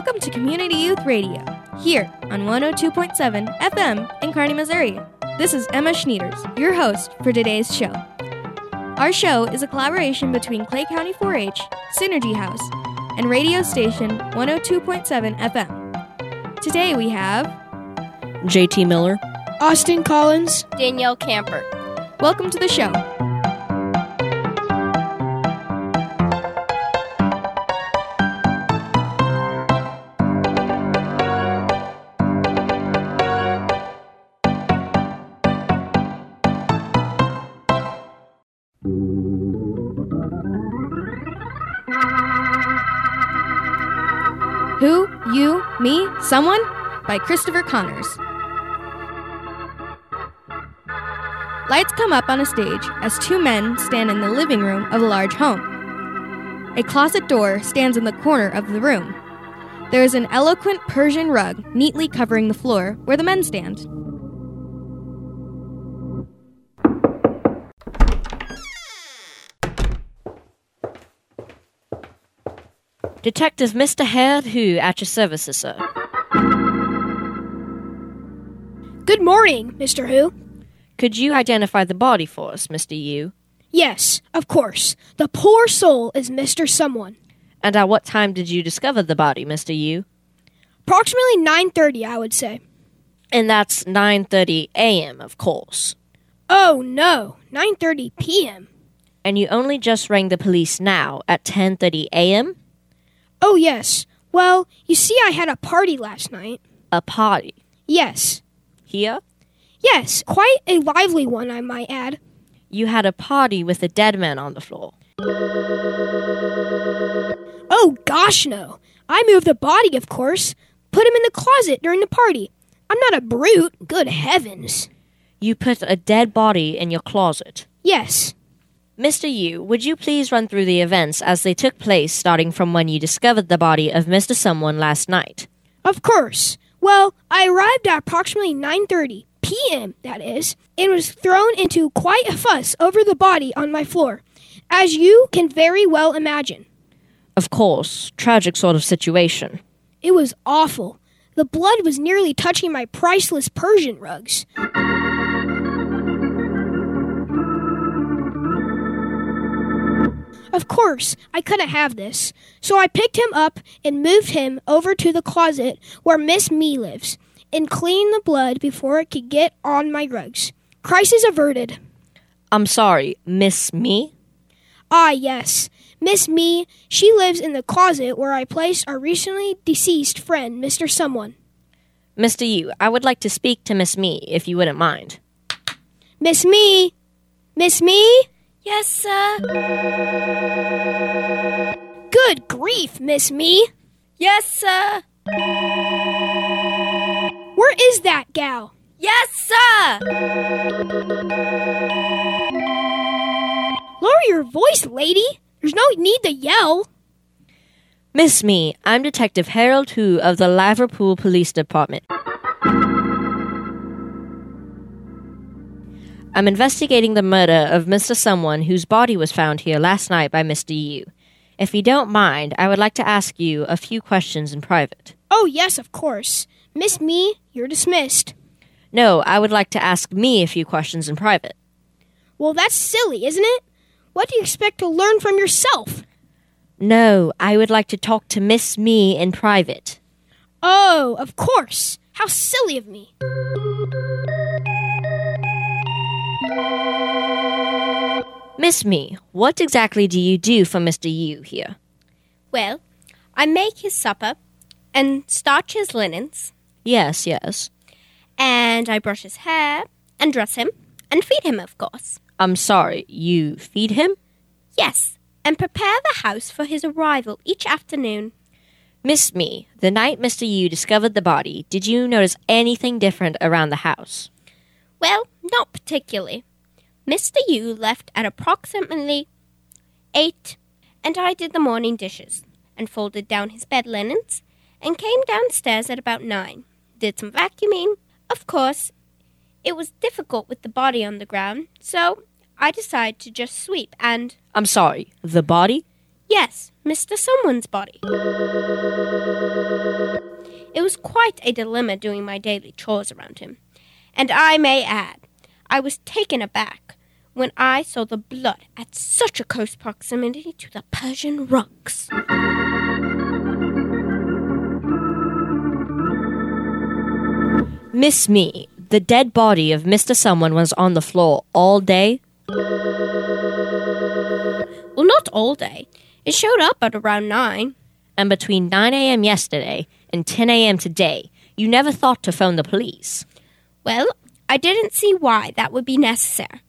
Welcome to Community Youth Radio, here on 102.7 FM in Kearney, Missouri. This is Emma Schneiders, your host for today's show. Our show is a collaboration between Clay County 4 H, Synergy House, and radio station 102.7 FM. Today we have JT Miller, Austin Collins, Danielle Camper. Welcome to the show. Someone by Christopher Connors. Lights come up on a stage as two men stand in the living room of a large home. A closet door stands in the corner of the room. There is an eloquent Persian rug neatly covering the floor where the men stand. Detective Mr. Hare, who at your services, sir. Good morning, Mr. Who. Could you identify the body for us, Mr. You? Yes, of course. The poor soul is Mr. Someone. And at what time did you discover the body, Mr. You? Approximately 9:30, I would say. And that's 9:30 a.m., of course. Oh no, 9:30 p.m. And you only just rang the police now at 10:30 a.m.? Oh yes. Well, you see I had a party last night. A party Yes. Here? Yes, quite a lively one, I might add. You had a party with a dead man on the floor. Oh gosh, no. I moved the body, of course. Put him in the closet during the party. I'm not a brute. Good heavens. You put a dead body in your closet. Yes. Mr. You, would you please run through the events as they took place starting from when you discovered the body of Mr. Someone last night? Of course. Well, I arrived at approximately 9:30 p.m. that is, and was thrown into quite a fuss over the body on my floor, as you can very well imagine. Of course, tragic sort of situation. It was awful. The blood was nearly touching my priceless Persian rugs. Of course, I couldn't have this, so I picked him up and moved him over to the closet where Miss Me lives and cleaned the blood before it could get on my rugs. Crisis averted. I'm sorry, Miss Me? Ah, yes. Miss Me, she lives in the closet where I placed our recently deceased friend, Mr. Someone. Mr. You, I would like to speak to Miss Me, if you wouldn't mind. Miss Me! Miss Me! Yes, sir. Good grief, Miss Me! Yes, sir. Where is that gal? Yes, sir. Lower your voice, lady! There's no need to yell. Miss Me, I'm Detective Harold Who of the Liverpool Police Department. I'm investigating the murder of Mr. Someone whose body was found here last night by Mr. You. If you don't mind, I would like to ask you a few questions in private. Oh, yes, of course. Miss Me, you're dismissed. No, I would like to ask me a few questions in private. Well, that's silly, isn't it? What do you expect to learn from yourself? No, I would like to talk to Miss Me in private. Oh, of course. How silly of me. Miss Me, what exactly do you do for Mr. You here? Well, I make his supper and starch his linens, Yes, yes. and I brush his hair and dress him and feed him, of course. I'm sorry, you feed him? Yes, and prepare the house for his arrival each afternoon. Miss Me, the night Mr. You discovered the body, did you notice anything different around the house? Well, not particularly. Mr. You left at approximately eight, and I did the morning dishes and folded down his bed linens and came downstairs at about nine. Did some vacuuming. Of course, it was difficult with the body on the ground, so I decided to just sweep and I'm sorry, the body? Yes, Mr. Someone's body. It was quite a dilemma doing my daily chores around him. And I may add, I was taken aback when I saw the blood at such a close proximity to the Persian rugs. Miss Me, the dead body of Mr. Someone was on the floor all day? Well, not all day. It showed up at around 9. And between 9 a.m. yesterday and 10 a.m. today, you never thought to phone the police. Well, I didn't see why that would be necessary.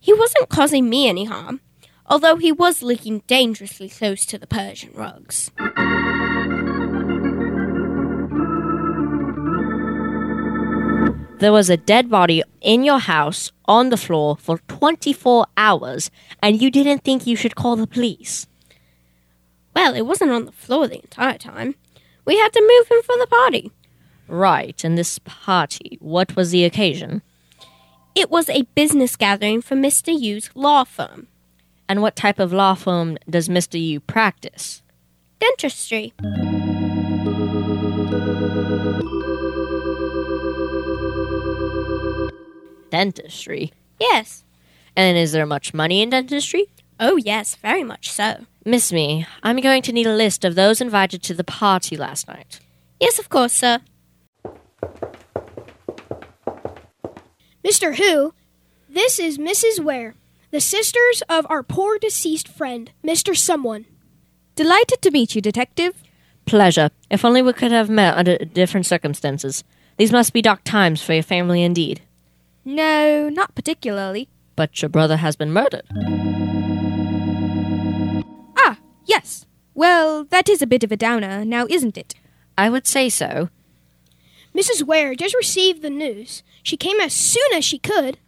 He wasn't causing me any harm, although he was leaking dangerously close to the Persian rugs. There was a dead body in your house on the floor for 24 hours, and you didn't think you should call the police. Well, it wasn't on the floor the entire time. We had to move him for the party. Right, and this party, what was the occasion? It was a business gathering for Mr. You's law firm. And what type of law firm does Mr. You practice? Dentistry. Dentistry. Yes. And is there much money in dentistry? Oh, yes, very much so. Miss Me, I'm going to need a list of those invited to the party last night. Yes, of course, sir. Mr. Who, this is Mrs. Where, the sisters of our poor deceased friend, Mr. Someone. Delighted to meet you, Detective. Pleasure. If only we could have met under different circumstances. These must be dark times for your family indeed. No, not particularly. But your brother has been murdered. Ah, yes. Well, that is a bit of a downer, now isn't it? I would say so. Mrs. Where just received the news. She came as soon as she could.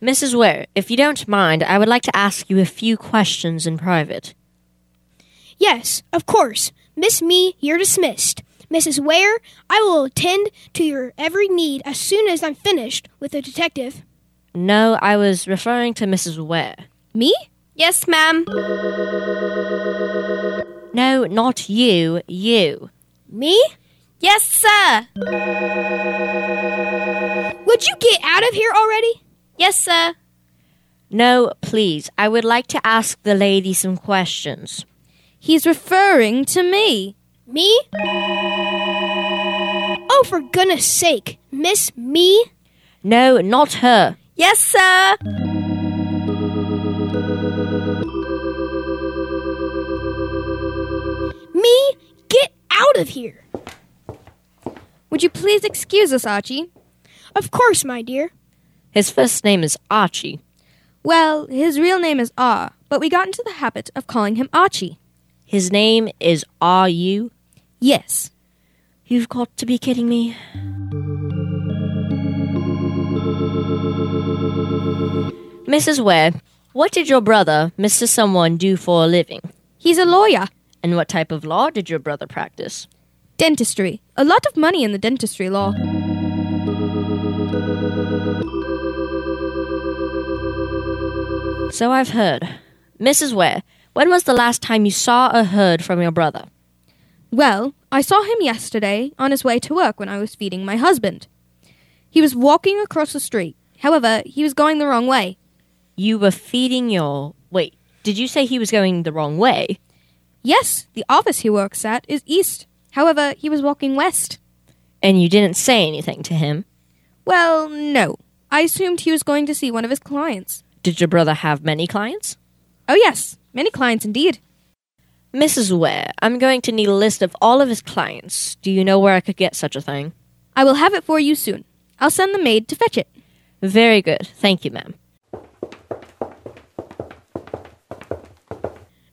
Mrs. Where, if you don't mind, I would like to ask you a few questions in private. Yes, of course. Miss Me, you're dismissed. Mrs. Where, I will attend to your every need as soon as I'm finished with the detective. No, I was referring to Mrs. Where. Me? Yes, ma'am. No, not you, you. Me? Yes, sir. Would you get out of here already? Yes, sir. No, please, I would like to ask the lady some questions. He's referring to me. Me? Oh, for goodness sake. Miss Me? No, not her. Yes, sir. Me? Get out of here. Would you please excuse us, Archie? Of course, my dear. His first name is Archie. Well, his real name is Ah, but we got into the habit of calling him Archie. His name is R U. Yes. You've got to be kidding me. Mrs. Where, what did your brother, Mr. Someone, do for a living? He's a lawyer. And what type of law did your brother practice? Dentistry. A lot of money in the dentistry law. So I've heard. Mrs. Where, when was the last time you saw or heard from your brother? Well, I saw him yesterday on his way to work when I was feeding my husband. He was walking across the street. However, he was going the wrong way. You were feeding your. Wait, did you say he was going the wrong way? Yes, the office he works at is east. However, he was walking west. And you didn't say anything to him? Well, no. I assumed he was going to see one of his clients. Did your brother have many clients? Oh, yes, many clients indeed. Mrs. Where, I'm going to need a list of all of his clients. Do you know where I could get such a thing? I will have it for you soon. I'll send the maid to fetch it. Very good. Thank you, ma'am.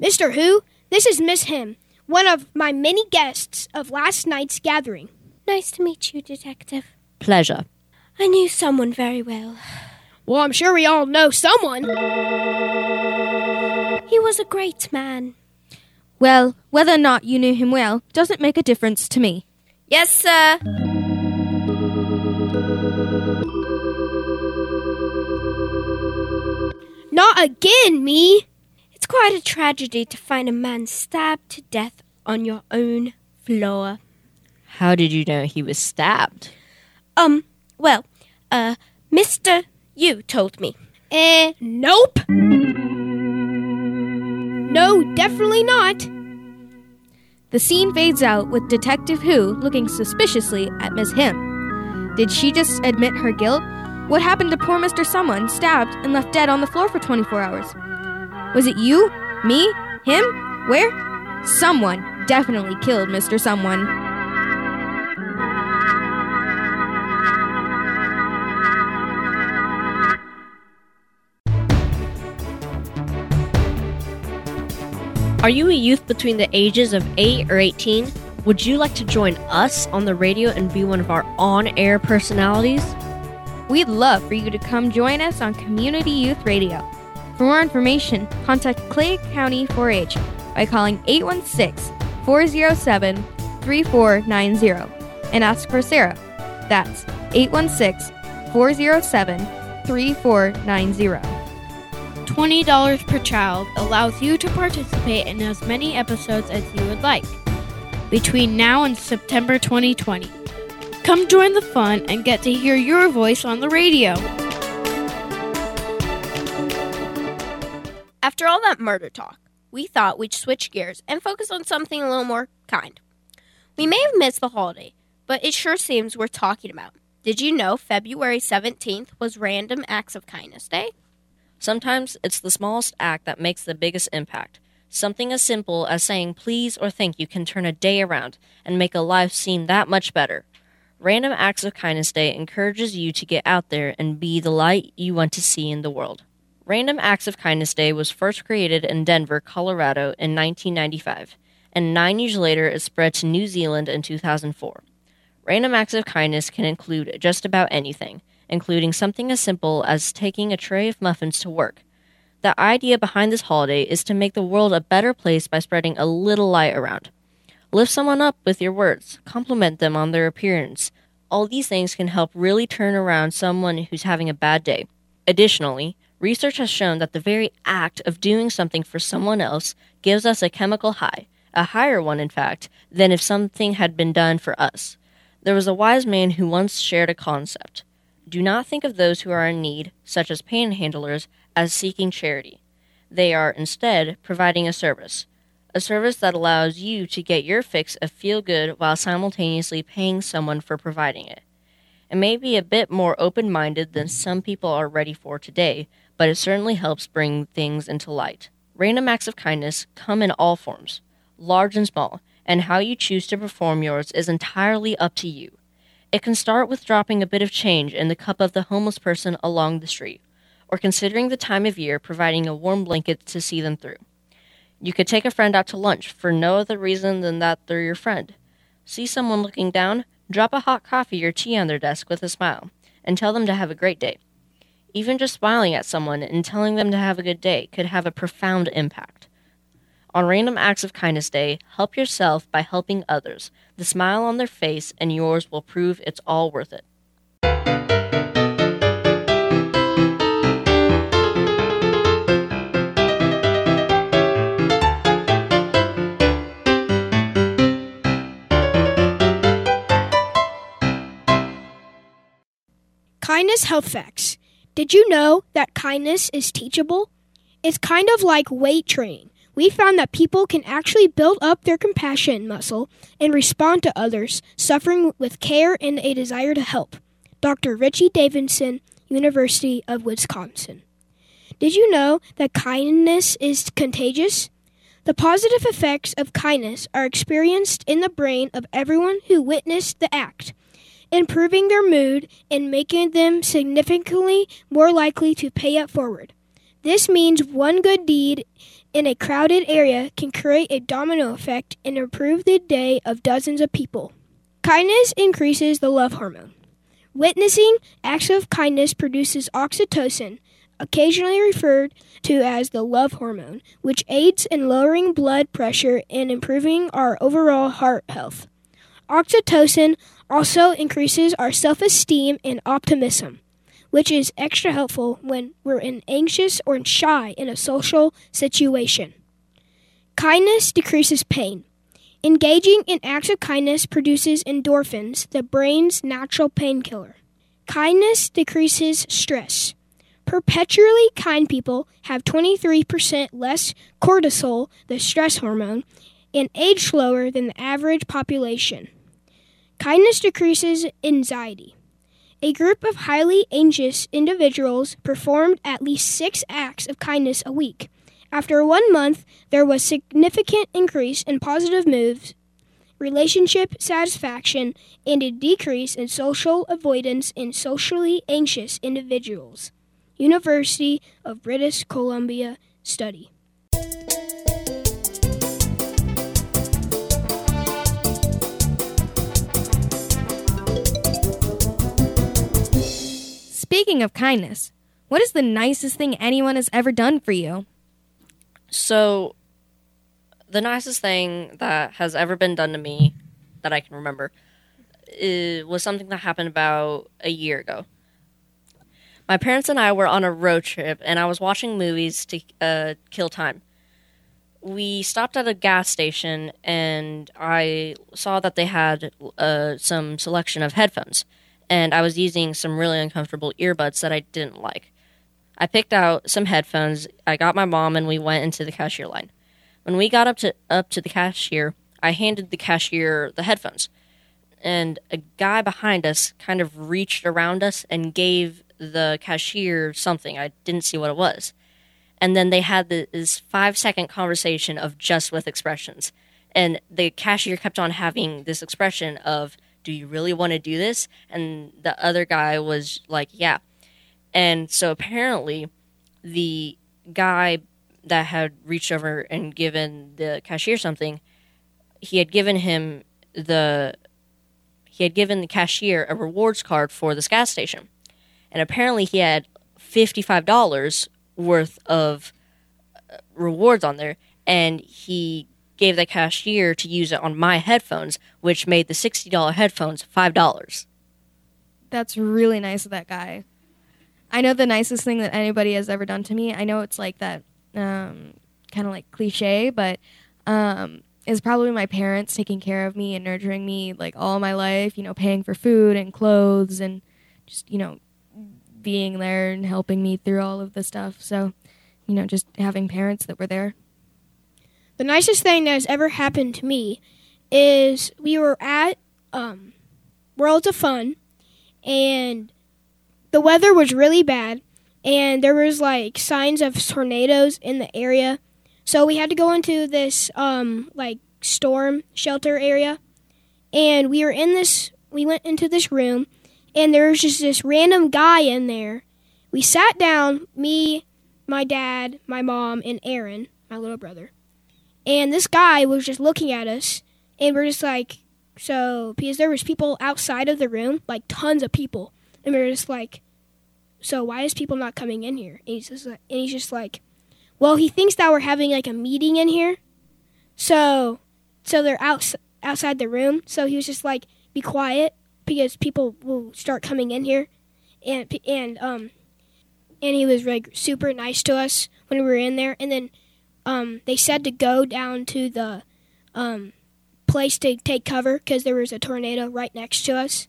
Mr. Who, this is Miss Him, one of my many guests of last night's gathering. Nice to meet you, Detective. Pleasure. I knew someone very well. Well, I'm sure we all know someone. He was a great man. Well, whether or not you knew him well doesn't make a difference to me. Yes, sir. Not again, me. It's It's quite a tragedy to find a man stabbed to death on your own floor. How did you know he was stabbed? Um, well, uh, Mr. You told me. Eh, nope. No, definitely not. The scene fades out with Detective Who looking suspiciously at Miss Him. Did she just admit her guilt? What happened to poor Mr. Someone, stabbed and left dead on the floor for 24 hours? Was it you? Me? Him? Where? Someone definitely killed Mr. Someone. Are you a youth between the ages of 8 or 18? Would you like to join us on the radio and be one of our on air personalities? We'd love for you to come join us on Community Youth Radio. For more information, contact Clay County 4 H by calling 816 407 3490 and ask for Sarah. That's 816 407 3490. $20 per child allows you to participate in as many episodes as you would like between now and September 2020. Come join the fun and get to hear your voice on the radio. After all that murder talk, we thought we'd switch gears and focus on something a little more kind. We may have missed the holiday, but it sure seems worth talking about. Did you know February 17th was Random Acts of Kindness Day? Sometimes it's the smallest act that makes the biggest impact. Something as simple as saying please or thank you can turn a day around and make a life seem that much better. Random Acts of Kindness Day encourages you to get out there and be the light you want to see in the world. Random Acts of Kindness Day was first created in Denver, Colorado in 1995, and nine years later it spread to New Zealand in 2004. Random Acts of Kindness can include just about anything including something as simple as taking a tray of muffins to work. The idea behind this holiday is to make the world a better place by spreading a little light around. Lift someone up with your words, compliment them on their appearance. All these things can help really turn around someone who's having a bad day. Additionally, research has shown that the very act of doing something for someone else gives us a chemical high, a higher one, in fact, than if something had been done for us. There was a wise man who once shared a concept. Do not think of those who are in need, such as panhandlers, as seeking charity. They are, instead, providing a service. A service that allows you to get your fix of feel good while simultaneously paying someone for providing it. It may be a bit more open minded than some people are ready for today, but it certainly helps bring things into light. Random acts of kindness come in all forms, large and small, and how you choose to perform yours is entirely up to you. It can start with dropping a bit of change in the cup of the homeless person along the street, or considering the time of year providing a warm blanket to see them through. You could take a friend out to lunch for no other reason than that they're your friend. See someone looking down, drop a hot coffee or tea on their desk with a smile, and tell them to have a great day. Even just smiling at someone and telling them to have a good day could have a profound impact. On Random Acts of Kindness Day, help yourself by helping others. The smile on their face and yours will prove it's all worth it. Kindness Health Facts. Did you know that kindness is teachable? It's kind of like weight training we found that people can actually build up their compassion muscle and respond to others suffering with care and a desire to help. Dr. Richie Davidson, University of Wisconsin. Did you know that kindness is contagious? The positive effects of kindness are experienced in the brain of everyone who witnessed the act, improving their mood and making them significantly more likely to pay it forward. This means one good deed in a crowded area can create a domino effect and improve the day of dozens of people. Kindness increases the love hormone. Witnessing acts of kindness produces oxytocin, occasionally referred to as the love hormone, which aids in lowering blood pressure and improving our overall heart health. Oxytocin also increases our self esteem and optimism. Which is extra helpful when we're in anxious or shy in a social situation. Kindness decreases pain. Engaging in acts of kindness produces endorphins, the brain's natural painkiller. Kindness decreases stress. Perpetually kind people have 23% less cortisol, the stress hormone, and age slower than the average population. Kindness decreases anxiety. A group of highly anxious individuals performed at least six acts of kindness a week. After one month, there was significant increase in positive moves, relationship satisfaction, and a decrease in social avoidance in socially anxious individuals. University of British Columbia study. Speaking of kindness, what is the nicest thing anyone has ever done for you? So, the nicest thing that has ever been done to me that I can remember was something that happened about a year ago. My parents and I were on a road trip, and I was watching movies to uh, kill time. We stopped at a gas station, and I saw that they had uh, some selection of headphones, and I was using some really uncomfortable earbuds that I didn't like. I picked out some headphones. I got my mom, and we went into the cashier line. When we got up to up to the cashier, I handed the cashier the headphones, and a guy behind us kind of reached around us and gave the cashier something. I didn't see what it was. And then they had this five second conversation of just with expressions. And the cashier kept on having this expression of, Do you really want to do this? And the other guy was like, Yeah. And so apparently, the guy that had reached over and given the cashier something, he had given him the he had given the cashier a rewards card for this gas station and apparently he had $55 worth of uh, rewards on there and he gave the cashier to use it on my headphones which made the $60 headphones $5 That's really nice of that guy. I know the nicest thing that anybody has ever done to me. I know it's like that um, kind of like cliche, but um, is probably my parents taking care of me and nurturing me like all my life, you know, paying for food and clothes and just, you know, being there and helping me through all of the stuff. So, you know, just having parents that were there. The nicest thing that has ever happened to me is we were at um, Worlds of Fun, and the weather was really bad, and there was like signs of tornadoes in the area. So we had to go into this um, like storm shelter area, and we were in this. We went into this room, and there was just this random guy in there. We sat down, me, my dad, my mom, and Aaron, my little brother. And this guy was just looking at us, and we're just like, so because there was people outside of the room, like tons of people, and we're just like, so why is people not coming in here? And he's just like, and he's just like, well, he thinks that we're having like a meeting in here, so so they're outs outside the room. So he was just like, be quiet because people will start coming in here, and and um, and he was like super nice to us when we were in there, and then um, they said to go down to the um, place to take cover because there was a tornado right next to us.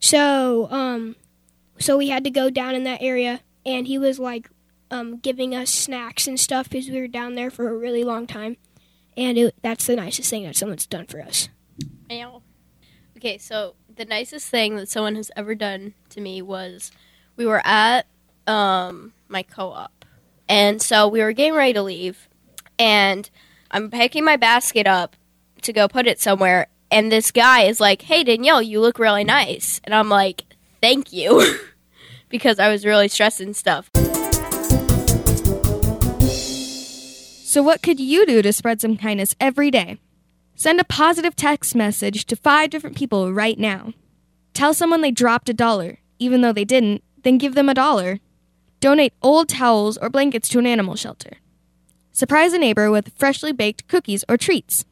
So um, so we had to go down in that area, and he was like um, giving us snacks and stuff because we were down there for a really long time, and it, that's the nicest thing that someone's done for us. Ow. Okay, so the nicest thing that someone has ever done to me was we were at um, my co-op, and so we were getting ready to leave, and I'm picking my basket up to go put it somewhere, and this guy is like, "Hey Danielle, you look really nice," and I'm like, "Thank you," because I was really stressed and stuff. So, what could you do to spread some kindness every day? Send a positive text message to five different people right now. Tell someone they dropped a dollar, even though they didn't, then give them a dollar. Donate old towels or blankets to an animal shelter. Surprise a neighbor with freshly baked cookies or treats.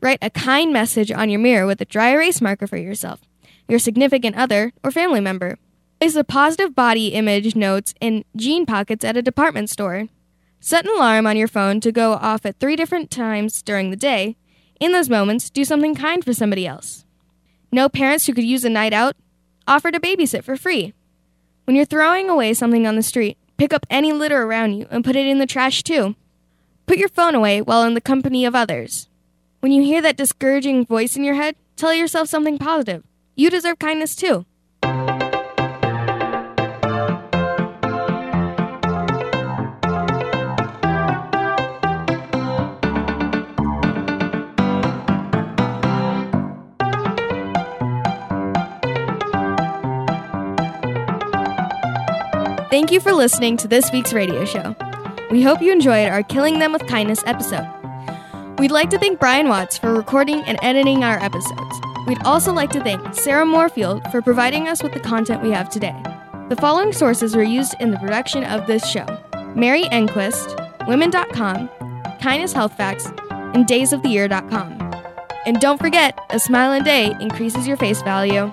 Write a kind message on your mirror with a dry erase marker for yourself, your significant other, or family member. Place the positive body image notes in jean pockets at a department store. Set an alarm on your phone to go off at three different times during the day. In those moments, do something kind for somebody else. Know parents who could use a night out? Offer to babysit for free. When you're throwing away something on the street, pick up any litter around you and put it in the trash too. Put your phone away while in the company of others. When you hear that discouraging voice in your head, tell yourself something positive. You deserve kindness too. Thank you for listening to this week's radio show. We hope you enjoyed our Killing Them with Kindness episode. We'd like to thank Brian Watts for recording and editing our episodes. We'd also like to thank Sarah Moorfield for providing us with the content we have today. The following sources were used in the production of this show Mary Enquist, Women.com, Kindness Health Facts, and DaysOfTheYear.com. And don't forget, a smile a day increases your face value.